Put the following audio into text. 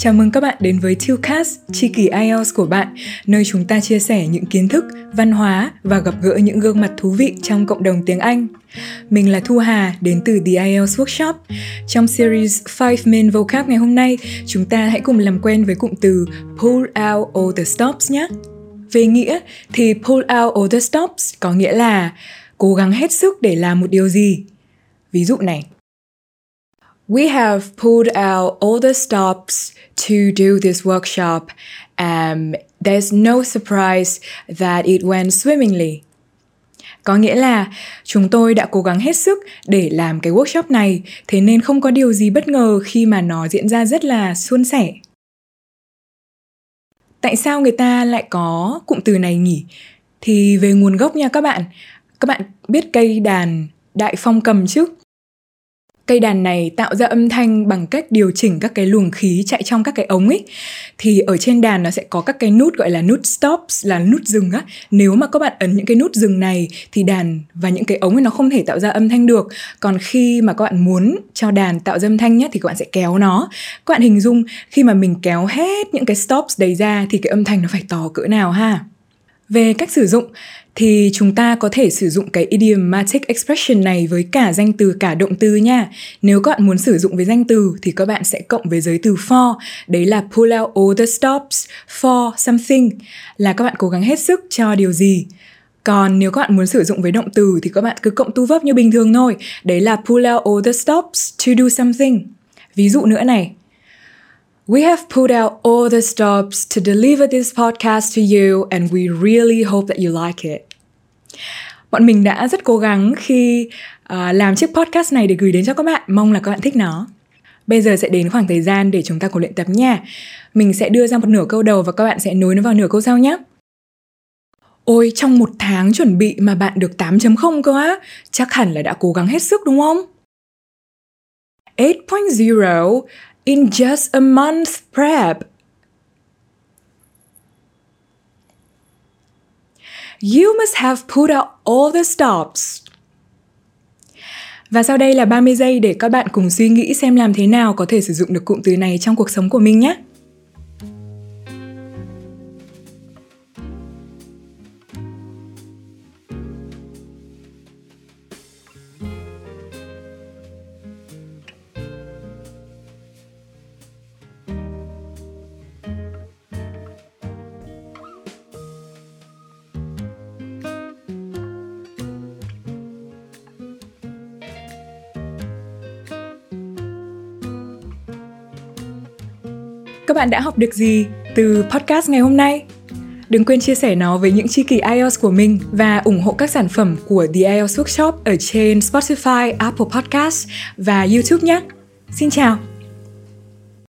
Chào mừng các bạn đến với Tillcast, tri kỷ IELTS của bạn, nơi chúng ta chia sẻ những kiến thức, văn hóa và gặp gỡ những gương mặt thú vị trong cộng đồng tiếng Anh. Mình là Thu Hà, đến từ The IELTS Workshop. Trong series 5 Main Vocab ngày hôm nay, chúng ta hãy cùng làm quen với cụm từ pull out all the stops nhé. Về nghĩa thì pull out all the stops có nghĩa là cố gắng hết sức để làm một điều gì. Ví dụ này, We have pulled out all the stops to do this workshop. Um, there's no surprise that it went swimmingly. Có nghĩa là chúng tôi đã cố gắng hết sức để làm cái workshop này, thế nên không có điều gì bất ngờ khi mà nó diễn ra rất là suôn sẻ. Tại sao người ta lại có cụm từ này nhỉ? Thì về nguồn gốc nha các bạn. Các bạn biết cây đàn đại phong cầm chứ? Cây đàn này tạo ra âm thanh bằng cách điều chỉnh các cái luồng khí chạy trong các cái ống ấy. Thì ở trên đàn nó sẽ có các cái nút gọi là nút stops, là nút dừng á. Nếu mà các bạn ấn những cái nút dừng này thì đàn và những cái ống ấy nó không thể tạo ra âm thanh được. Còn khi mà các bạn muốn cho đàn tạo ra âm thanh nhé thì các bạn sẽ kéo nó. Các bạn hình dung, khi mà mình kéo hết những cái stops đấy ra thì cái âm thanh nó phải to cỡ nào ha? Về cách sử dụng thì chúng ta có thể sử dụng cái idiomatic expression này với cả danh từ cả động từ nha. Nếu các bạn muốn sử dụng với danh từ thì các bạn sẽ cộng với giới từ for, đấy là pull out all the stops for something, là các bạn cố gắng hết sức cho điều gì. Còn nếu các bạn muốn sử dụng với động từ thì các bạn cứ cộng tu vấp như bình thường thôi, đấy là pull out all the stops to do something. Ví dụ nữa này, We have put out all the stops to deliver this podcast to you, and we really hope that you like it. Bọn mình đã rất cố gắng khi uh, làm chiếc podcast này để gửi đến cho các bạn, mong là các bạn thích nó. Bây giờ sẽ đến khoảng thời gian để chúng ta cùng luyện tập nha. Mình sẽ đưa ra một nửa câu đầu và các bạn sẽ nối nó vào nửa câu sau nhé. Ôi, trong một tháng chuẩn bị mà bạn được 8.0 cơ á, chắc hẳn là đã cố gắng hết sức đúng không? 8.0 in just a month prep. You must have put out all the stops. Và sau đây là 30 giây để các bạn cùng suy nghĩ xem làm thế nào có thể sử dụng được cụm từ này trong cuộc sống của mình nhé. Các bạn đã học được gì từ podcast ngày hôm nay? Đừng quên chia sẻ nó với những tri kỷ IELTS của mình và ủng hộ các sản phẩm của The IELTS Workshop ở trên Spotify, Apple Podcast và YouTube nhé. Xin chào!